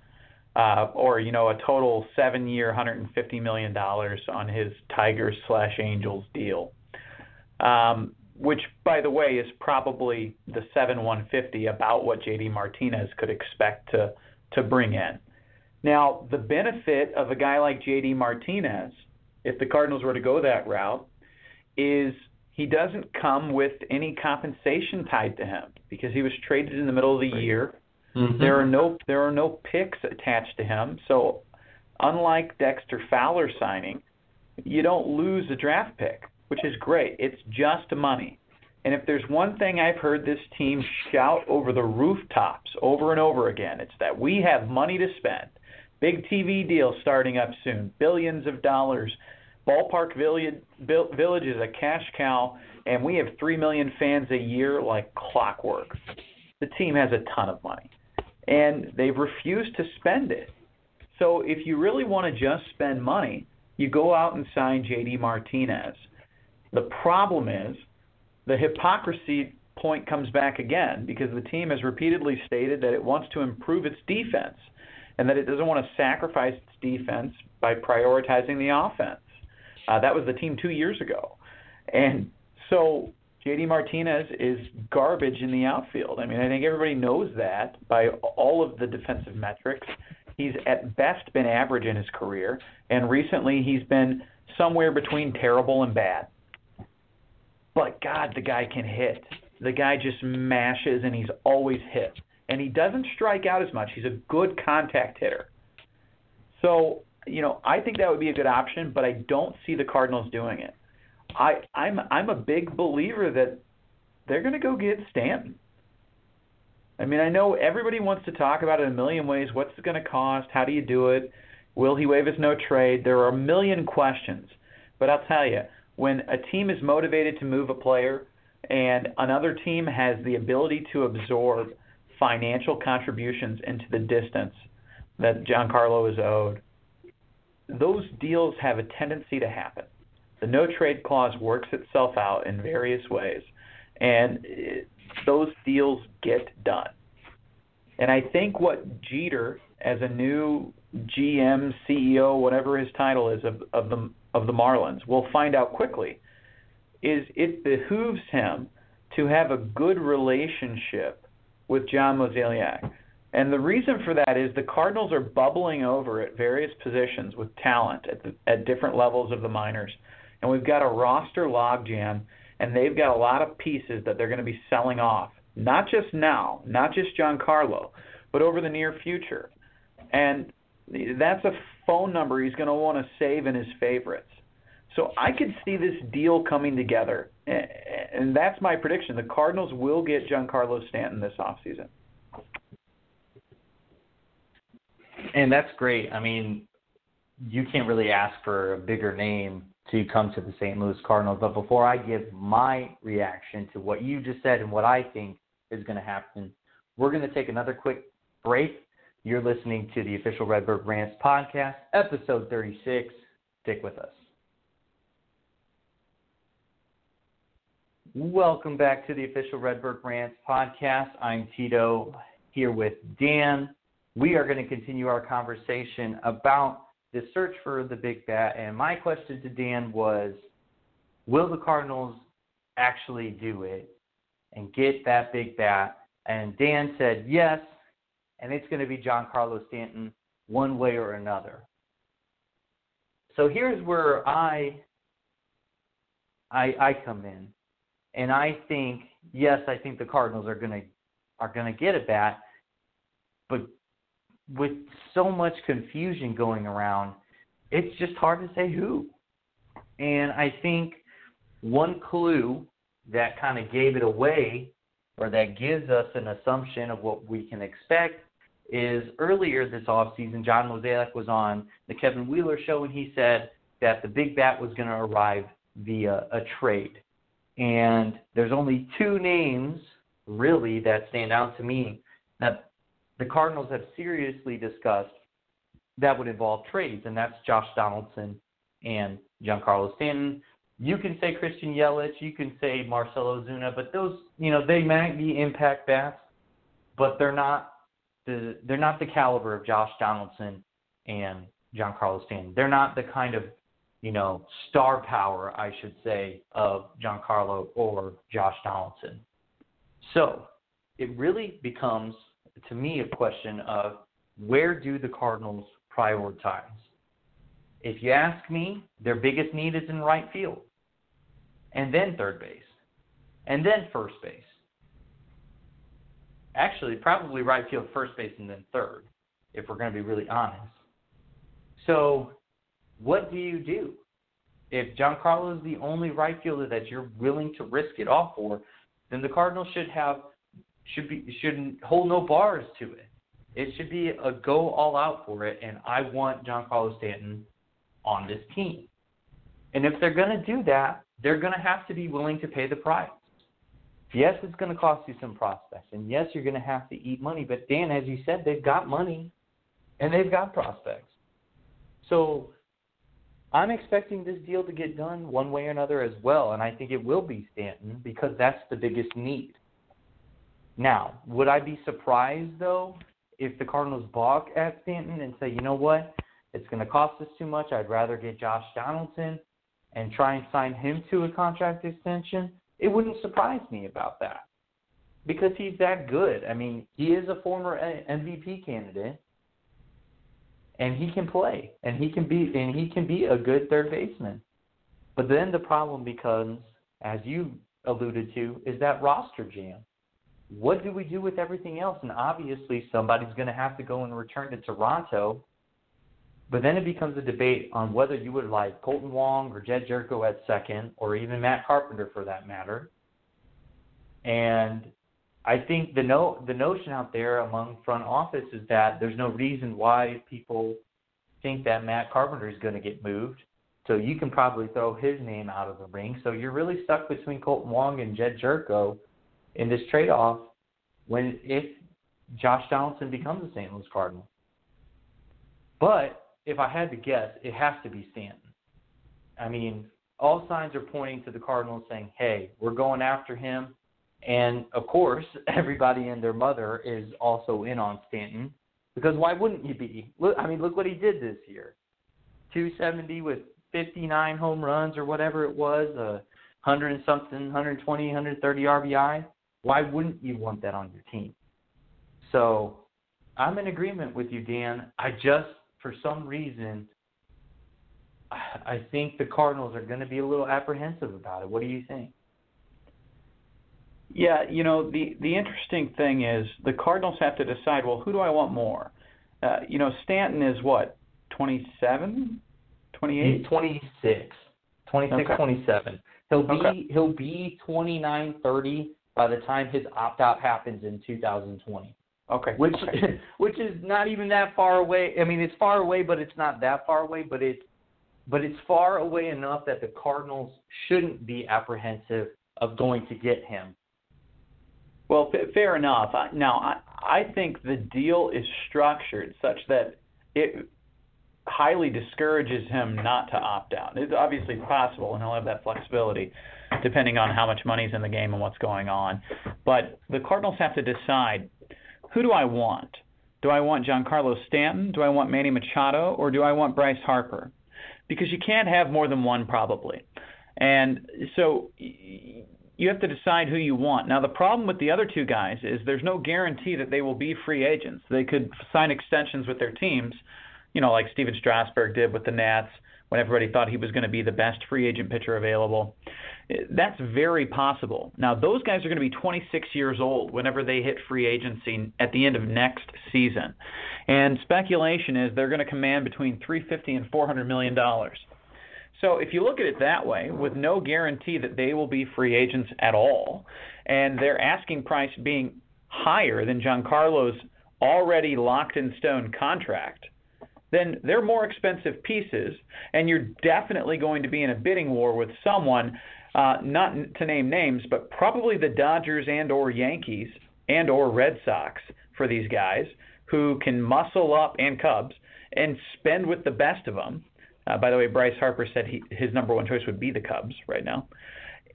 Uh, or you know a total seven year, 150 million dollars on his Tigers slash Angels deal. Um, which, by the way, is probably the seven 150 about what JD Martinez could expect to to bring in. Now, the benefit of a guy like JD Martinez, if the Cardinals were to go that route, is he doesn't come with any compensation tied to him because he was traded in the middle of the year. Mm-hmm. There are no there are no picks attached to him. So, unlike Dexter Fowler signing, you don't lose a draft pick, which is great. It's just money. And if there's one thing I've heard this team shout over the rooftops over and over again, it's that we have money to spend. Big TV deal starting up soon, billions of dollars. Ballpark Village, is a cash cow, and we have 3 million fans a year like clockwork. The team has a ton of money, and they've refused to spend it. So if you really want to just spend money, you go out and sign JD Martinez. The problem is the hypocrisy point comes back again because the team has repeatedly stated that it wants to improve its defense and that it doesn't want to sacrifice its defense by prioritizing the offense. Uh, that was the team two years ago. And so JD Martinez is garbage in the outfield. I mean, I think everybody knows that by all of the defensive metrics. He's at best been average in his career, and recently he's been somewhere between terrible and bad. But God, the guy can hit. The guy just mashes, and he's always hit and he doesn't strike out as much. He's a good contact hitter. So, you know, I think that would be a good option, but I don't see the Cardinals doing it. I I'm I'm a big believer that they're going to go get Stanton. I mean, I know everybody wants to talk about it a million ways. What's it going to cost? How do you do it? Will he waive his no trade? There are a million questions. But I'll tell you, when a team is motivated to move a player and another team has the ability to absorb financial contributions into the distance that Giancarlo is owed, those deals have a tendency to happen. The no trade clause works itself out in various ways, and it, those deals get done. And I think what Jeter, as a new GM, CEO, whatever his title is of, of the of the Marlins, will find out quickly, is it behooves him to have a good relationship with John Mozeliak. And the reason for that is the Cardinals are bubbling over at various positions with talent at, the, at different levels of the minors. And we've got a roster logjam, and they've got a lot of pieces that they're going to be selling off. Not just now, not just Giancarlo, but over the near future. And that's a phone number he's going to want to save in his favorites. So I could see this deal coming together, and that's my prediction. The Cardinals will get Giancarlo Stanton this offseason. And that's great. I mean, you can't really ask for a bigger name to come to the St. Louis Cardinals. But before I give my reaction to what you just said and what I think is going to happen, we're going to take another quick break. You're listening to the official Redbird Rants podcast, episode 36. Stick with us. Welcome back to the official Redbird Rants podcast. I'm Tito here with Dan. We are going to continue our conversation about the search for the big bat. And my question to Dan was Will the Cardinals actually do it and get that big bat? And Dan said yes, and it's going to be Giancarlo Stanton one way or another. So here's where I I, I come in, and I think yes, I think the Cardinals are going to are to get a bat, but with so much confusion going around, it's just hard to say who. And I think one clue that kind of gave it away, or that gives us an assumption of what we can expect, is earlier this offseason, John Mozeliak was on the Kevin Wheeler show, and he said that the big bat was going to arrive via a trade. And there's only two names really that stand out to me that the Cardinals have seriously discussed that would involve trades, and that's Josh Donaldson and Giancarlo Stanton. You can say Christian Yelich, you can say Marcell Ozuna, but those, you know, they might be impact bats, but they're not the they're not the caliber of Josh Donaldson and Giancarlo Stanton. They're not the kind of, you know, star power, I should say, of Giancarlo or Josh Donaldson. So it really becomes to me, a question of where do the Cardinals prioritize? If you ask me, their biggest need is in right field, and then third base, and then first base. Actually, probably right field, first base, and then third, if we're going to be really honest. So, what do you do? If Giancarlo is the only right fielder that you're willing to risk it all for, then the Cardinals should have should be shouldn't hold no bars to it. It should be a go all out for it, and I want Giancarlo Stanton on this team. And if they're going to do that, they're going to have to be willing to pay the price. Yes, it's going to cost you some prospects, and yes, you're going to have to eat money. But Dan, as you said, they've got money, and they've got prospects. So I'm expecting this deal to get done one way or another as well, and I think it will be Stanton because that's the biggest need. Now, would I be surprised though if the Cardinals balk at Stanton and say, you know what, it's going to cost us too much. I'd rather get Josh Donaldson and try and sign him to a contract extension? It wouldn't surprise me about that because he's that good. I mean, he is a former MVP candidate, and he can play, and he can be, and he can be a good third baseman. But then the problem becomes, as you alluded to, is that roster jam what do we do with everything else? And obviously, somebody's going to have to go and return to Toronto. But then it becomes a debate on whether you would like Kolten Wong or Jed Gyorko at second, or even Matt Carpenter for that matter. And I think the no the notion out there among front office is that there's no reason why people think that Matt Carpenter is going to get moved. So you can probably throw his name out of the ring. So you're really stuck between Kolten Wong and Jed Gyorko in this trade-off when if Josh Donaldson becomes a St. Louis Cardinal. But if I had to guess, it has to be Stanton. I mean, all signs are pointing to the Cardinals saying, "Hey, we're going after him." And of course, everybody and their mother is also in on Stanton because why wouldn't you be? Look, I mean, look what he did this year. 270 with 59 home runs or whatever it was, a 100 and something, 120, 130 RBI. Why wouldn't you want that on your team? So I'm in agreement with you, Dan. I just, for some reason, I think the Cardinals are going to be a little apprehensive about it. What do you think? Yeah, you know the the interesting thing is the Cardinals have to decide. Well, who do I want more? Uh, you know, Stanton is what 27, 28, 26, 26, okay. 27. He'll be okay. he'll be 29, 30 by the time his opt out happens in 2020. Okay. Which okay. which is not even that far away. I mean, it's far away, but it's not that far away. But it's but it's far away enough that the Cardinals shouldn't be apprehensive of going to get him. Well, f- fair enough. Now, I, I think the deal is structured such that it highly discourages him not to opt out. It's obviously possible, and he'll have that flexibility depending on how much money's in the game and what's going on. But the Cardinals have to decide who do I want? Do I want Giancarlo Stanton? Do I want Manny Machado? Or do I want Bryce Harper? Because you can't have more than one, probably. And so you have to decide who you want. Now, the problem with the other two guys is there's no guarantee that they will be free agents. They could sign extensions with their teams, you know, like Stephen Strasburg did with the Nats when everybody thought he was going to be the best free agent pitcher available. That's very possible. Now, those guys are going to be 26 years old whenever they hit free agency at the end of next season. And speculation is they're going to command between 350 and 400 million dollars. So if you look at it that way, with no guarantee that they will be free agents at all, and their asking price being higher than Giancarlo's already locked in stone contract, then they're more expensive pieces, and you're definitely going to be in a bidding war with someone, uh, not to name names, but probably the Dodgers and or Yankees and or Red Sox for these guys who can muscle up and Cubs and spend with the best of them uh, by the way, Bryce Harper said he, his number one choice would be the Cubs right now.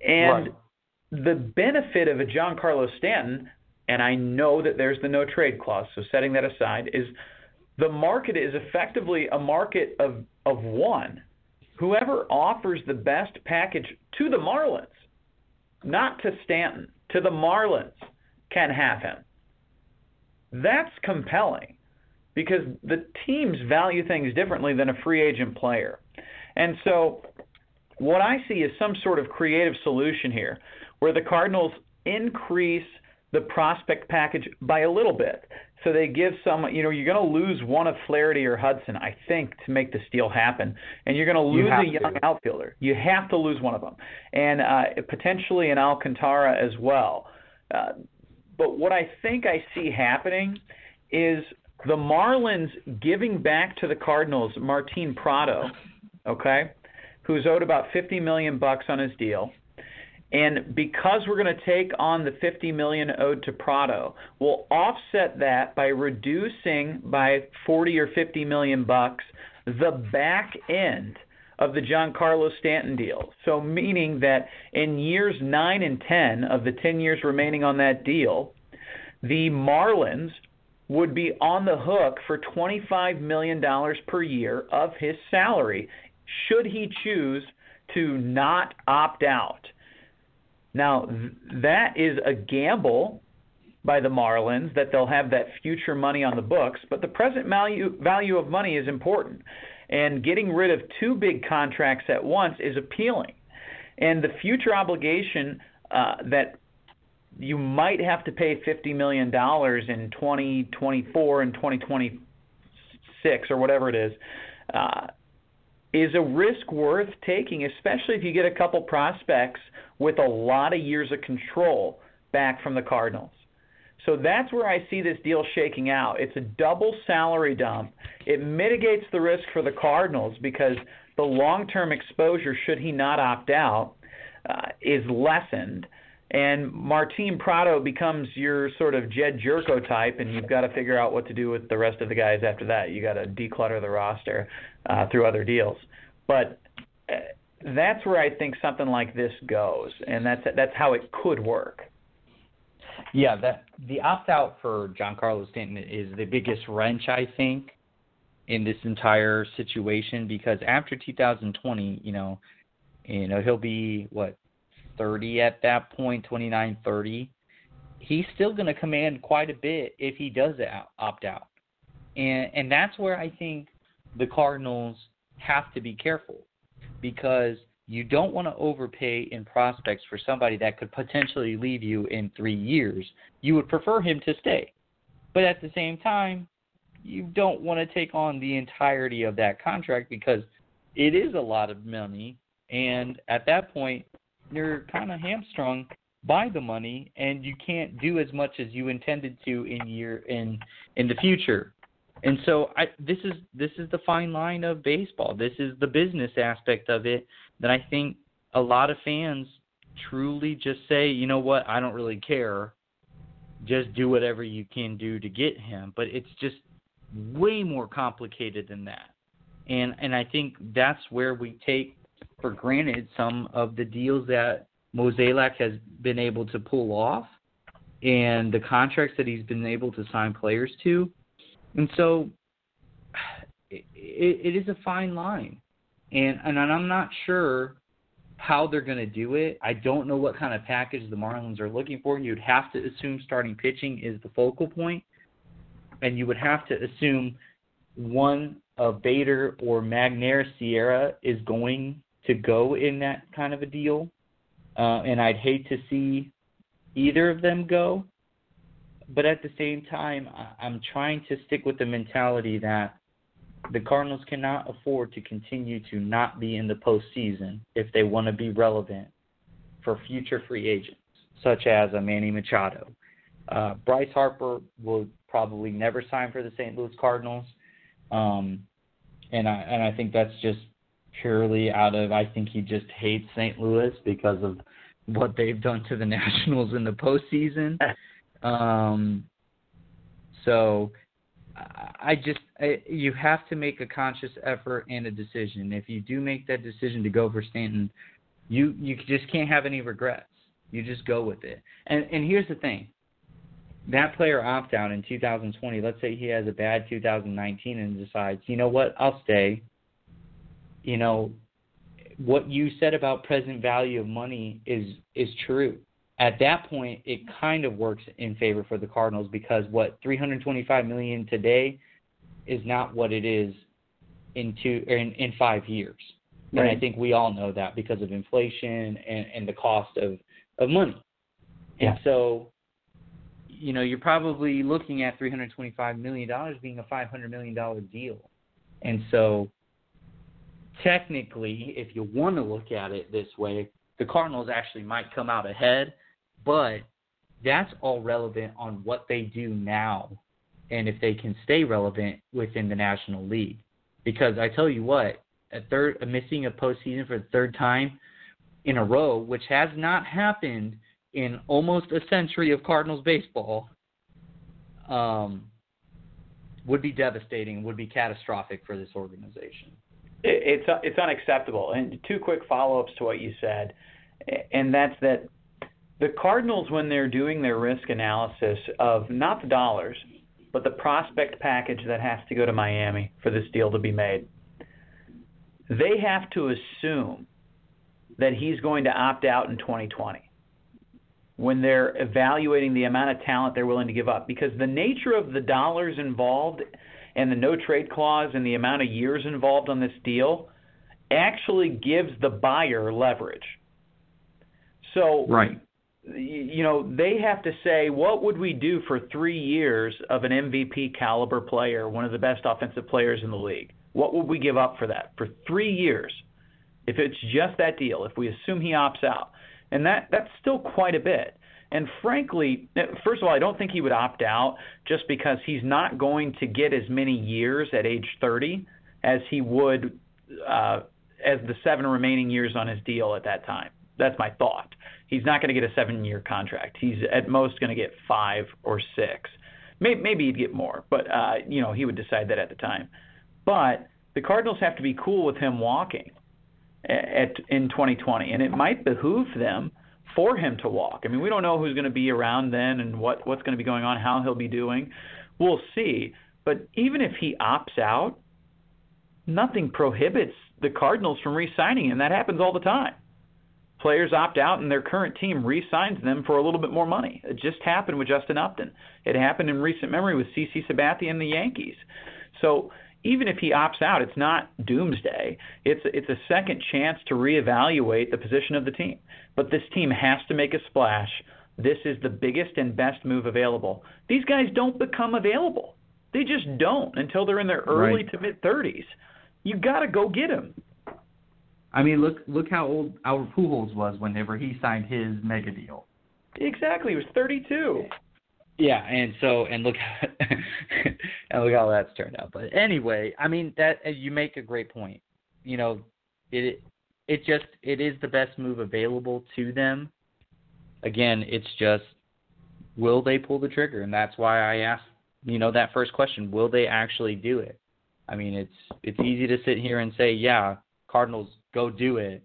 And right. the benefit of a Giancarlo Stanton, and I know that there's the no trade clause, so setting that aside, is the market is effectively a market of, of one. Whoever offers the best package to the Marlins, not to Stanton, to the Marlins, can have him. That's compelling because the teams value things differently than a free agent player. And so what I see is some sort of creative solution here where the Cardinals increase the prospect package by a little bit. So they give some, you know, you're going to lose one of Flaherty or Hudson, I think, to make this deal happen. And you're going to lose a young to. outfielder. You have to lose one of them. And uh, potentially an Alcantara as well. Uh, but what I think I see happening is the Marlins giving back to the Cardinals Martin Prado, okay, who's owed about 50 million bucks on his deal. And because we're going to take on the 50 million owed to Prado, we'll offset that by reducing by 40 or 50 million bucks the back end of the Giancarlo Stanton deal. So meaning that in years 9 and 10 of the 10 years remaining on that deal, the Marlins would be on the hook for $25 million per year of his salary should he choose to not opt out. Now, th- that is a gamble by the Marlins that they'll have that future money on the books, but the present value value of money is important. And getting rid of two big contracts at once is appealing. And the future obligation uh, that you might have to pay fifty million dollars in 2024 and 2026 or whatever it is, uh, is a risk worth taking, especially if you get a couple prospects with a lot of years of control back from the Cardinals. So that's where I see this deal shaking out. It's a double salary dump. It mitigates the risk for the Cardinals because the long term exposure, should he not opt out, uh, is lessened and Martin Prado becomes your sort of Jed Gyorko type, and you've got to figure out what to do with the rest of the guys after that. You got to declutter the roster uh, through other deals, but uh, that's where I think something like this goes, and that's that's how it could work. Yeah, that the opt out for Giancarlo Stanton is the biggest wrench I think in this entire situation because after 2020, you know, you know he'll be what 30 at that point, 29, 30, he's still going to command quite a bit if he does opt out. And and that's where I think the Cardinals have to be careful because you don't want to overpay in prospects for somebody that could potentially leave you in 3 years. You would prefer him to stay. But at the same time, you don't want to take on the entirety of that contract because it is a lot of money and at that point you're kind of hamstrung by the money and you can't do as much as you intended to in year in in the future. And so I this is this is the fine line of baseball. This is the business aspect of it that I think a lot of fans truly just say, you know what, I don't really care. Just do whatever you can do to get him. But it's just way more complicated than that. And and I think that's where we take for granted some of the deals that Mozeliak has been able to pull off and the contracts that he's been able to sign players to. And so it, it is a fine line. And and I'm not sure how they're going to do it. I don't know what kind of package the Marlins are looking for. You'd have to assume starting pitching is the focal point, and you would have to assume one of Bader or Magneuris Sierra is going to go in that kind of a deal uh, and I'd hate to see either of them go. But at the same time, I'm trying to stick with the mentality that the Cardinals cannot afford to continue to not be in the postseason if they want to be relevant for future free agents, such as a Manny Machado. Uh, Bryce Harper will probably never sign for the St. Louis Cardinals, um, and I and I think that's just purely out of I think he just hates St. Louis because of what they've done to the Nationals in the postseason. um, so I just I, you have to make a conscious effort and a decision. If you do make that decision to go for Stanton, you you just can't have any regrets. You just go with it. And and here's the thing. That player opt out in 2020. Let's say he has a bad 2019 and decides, you know what, I'll stay you know, what you said about present value of money is is true. At that point, it kind of works in favor for the Cardinals because what 325 million today is not what it is in two in, in five years. Right. And I think we all know that because of inflation and, and the cost of, of money. Yeah. And so, you know, you're probably looking at $325 million being a $500 million deal. And so technically, if you want to look at it this way, the Cardinals actually might come out ahead, but that's all relevant on what they do now and if they can stay relevant within the National League. Because I tell you what, a third a missing a postseason for the third time in a row, which has not happened in almost a century of Cardinals baseball, um, would be devastating, would be catastrophic for this organization it's it's unacceptable. And two quick follow-ups to what you said, and that's that the Cardinals, when they're doing their risk analysis of not the dollars, but the prospect package that has to go to Miami for this deal to be made, they have to assume that he's going to opt out in 2020 when they're evaluating the amount of talent they're willing to give up because the nature of the dollars involved and the no trade clause and the amount of years involved on this deal actually gives the buyer leverage. So, right. You know, they have to say, what would we do for three years of an MVP caliber player, one of the best offensive players in the league? What would we give up for that? For three years, if it's just that deal, if we assume he opts out, and that that's still quite a bit. And frankly, first of all, I don't think he would opt out just because he's not going to get as many years at age 30 as he would uh, as the seven remaining years on his deal at that time. That's my thought. He's not going to get a seven-year contract. He's at most going to get five or six. Maybe, maybe he'd get more, but uh, you know he would decide that at the time. But the Cardinals have to be cool with him walking at in 2020, and it might behoove them for him to walk. I mean, we don't know who's going to be around then and what what's going to be going on, how he'll be doing. We'll see. But even if he opts out, nothing prohibits the Cardinals from re-signing him. That happens all the time. Players opt out and their current team re-signs them for a little bit more money. It just happened with Justin Upton. It happened in recent memory with CC Sabathia and the Yankees. So even if he opts out, it's not doomsday. It's it's a second chance to reevaluate the position of the team. But this team has to make a splash. This is the biggest and best move available. These guys don't become available. They just don't until they're in their early right. to mid 30s. You got to go get them. I mean, look look how old Albert Pujols was whenever he signed his mega deal. Exactly. He was 32. Yeah, and so and look and look how that's turned out. But anyway, I mean that uh, you make a great point. You know, it it just it is the best move available to them. Again, it's just will they pull the trigger, and that's why I asked you know that first question: Will they actually do it? I mean, it's it's easy to sit here and say, yeah, Cardinals go do it,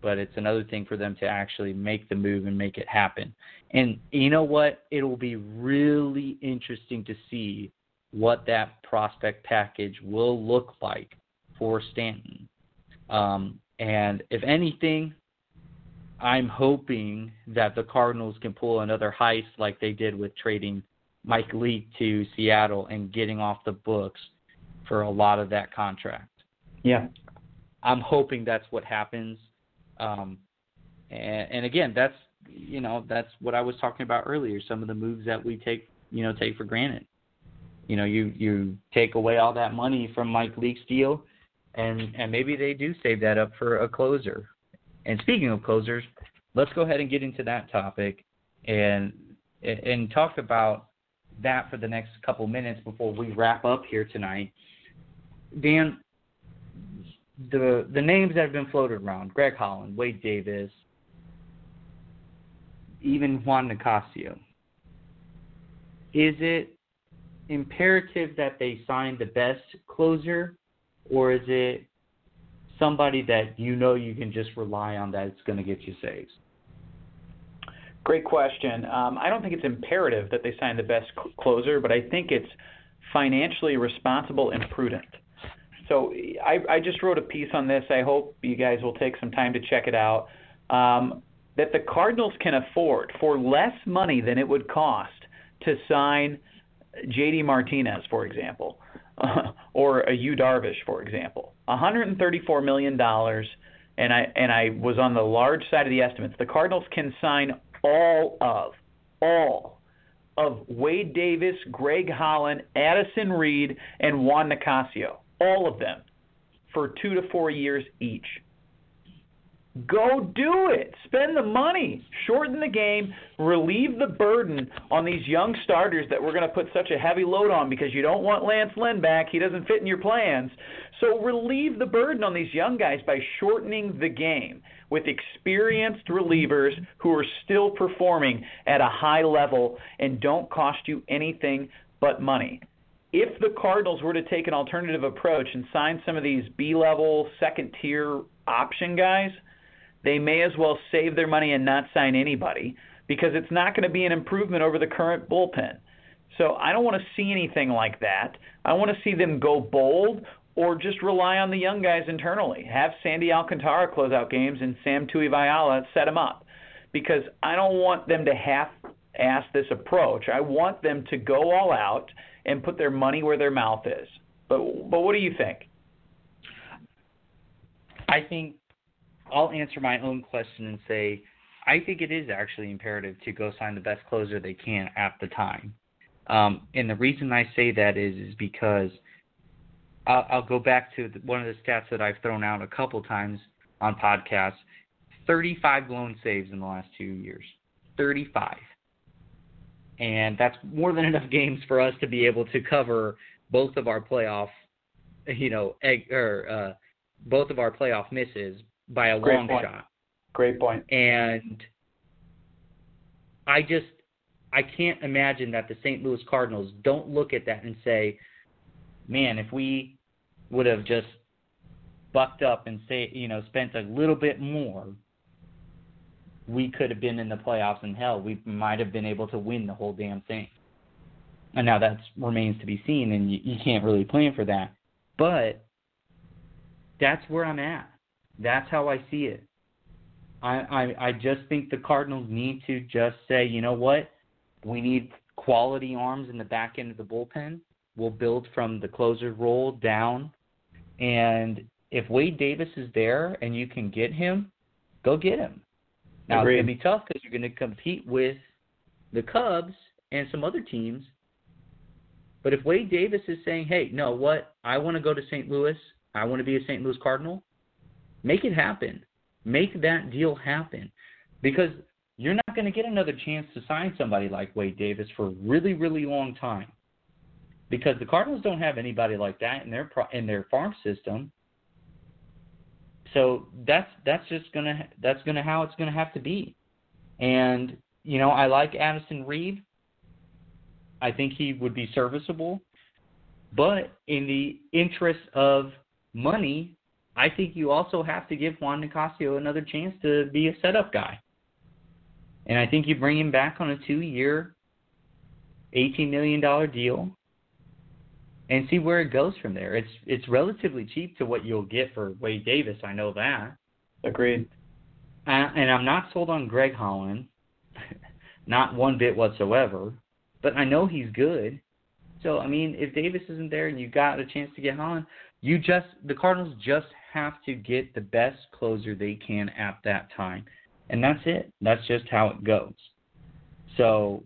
but it's another thing for them to actually make the move and make it happen. And you know what? It will be really interesting to see what that prospect package will look like for Stanton. Um, and if anything, I'm hoping that the Cardinals can pull another heist like they did with trading Mike Leake to Seattle and getting off the books for a lot of that contract. Yeah. I'm hoping that's what happens. Um, and, and again, that's you know that's what I was talking about earlier. Some of the moves that we take you know take for granted. You know, you you take away all that money from Mike Leake's deal, and and maybe they do save that up for a closer. And speaking of closers, let's go ahead and get into that topic and and talk about that for the next couple minutes before we wrap up here tonight. Dan, the the names that have been floated around: Greg Holland, Wade Davis, even Juan Nicasio. Is it imperative that they sign the best closer, or is it somebody that you know you can just rely on that it's going to get you saves? Great question. Um, I don't think it's imperative that they sign the best cl- closer, but I think it's financially responsible and prudent. So I, I just wrote a piece on this. I hope you guys will take some time to check it out. Um, that the Cardinals can afford for less money than it would cost to sign J.D. Martinez, for example, or a Yu Darvish, for example. 134 million dollars, and I and I was on the large side of the estimates. The Cardinals can sign all of all of Wade Davis, Greg Holland, Addison Reed, and Juan Nicasio all of them, for two to four years each. Go do it. Spend the money. Shorten the game. Relieve the burden on these young starters that we're going to put such a heavy load on because you don't want Lance Lynn back. He doesn't fit in your plans. So relieve the burden on these young guys by shortening the game with experienced relievers who are still performing at a high level and don't cost you anything but money if the Cardinals were to take an alternative approach and sign some of these B level, second tier option guys, they may as well save their money and not sign anybody because it's not going to be an improvement over the current bullpen. So I don't want to see anything like that. I want to see them go bold or just rely on the young guys internally. Have Sandy Alcantara close out games and Sam Tuivailala set them up because I don't want them to half ass this approach. I want them to go all out and put their money where their mouth is. But but what do you think? I think I'll answer my own question and say I think it is actually imperative to go sign the best closer they can at the time. Um, and the reason I say that is is because I'll, I'll go back to the, one of the stats that I've thrown out a couple times on podcasts: 35 blown saves in the last two years. 35 and that's more than enough games for us to be able to cover both of our playoff, you know, egg, or uh, both of our playoff misses by a Great long point. shot. Great point. And I just I can't imagine that the St. Louis Cardinals don't look at that and say, "Man, if we would have just bucked up and say, you know, spent a little bit more, we could have been in the playoffs and hell, we might have been able to win the whole damn thing. And now that remains to be seen, and you, you can't really plan for that. But that's where I'm at. That's how I see it. I, I I just think the Cardinals need to just say, you know what, we need quality arms in the back end of the bullpen. We'll build from the closer role down, and if Wade Davis is there and you can get him, go get him. Now Agreed. it's gonna be tough because you're gonna compete with the Cubs and some other teams. But if Wade Davis is saying, "Hey, no, what? I want to go to St. Louis. I want to be a St. Louis Cardinal," make it happen. Make that deal happen. Because you're not going to get another chance to sign somebody like Wade Davis for a really, really long time because the Cardinals don't have anybody like that in their pro- in their farm system. So that's that's just gonna that's gonna how it's gonna have to be. And you know, I like Addison Reed. I think he would be serviceable, but in the interest of money, I think you also have to give Juan Nicasio another chance to be a setup guy. And I think you bring him back on a two-year, $18 million deal and see where it goes from there. It's it's relatively cheap to what you'll get for Wade Davis. I know that. Agreed. Uh, and I'm not sold on Greg Holland, not one bit whatsoever. But I know he's good. So I mean, if Davis isn't there and you got a chance to get Holland, you just the Cardinals just have to get the best closer they can at that time, and that's it. That's just how it goes. So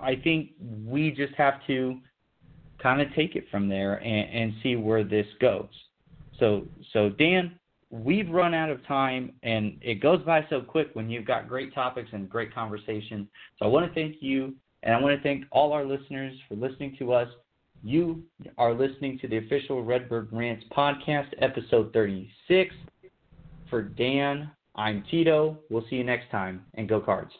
I think we just have to kind of take it from there and, and see where this goes. So, so Dan, we've run out of time, and it goes by so quick when you've got great topics and great conversation. So I want to thank you, and I want to thank all our listeners for listening to us. You are listening to the official Redbird Rants podcast, episode 36. For Dan, I'm Tito. We'll see you next time, and go Cards.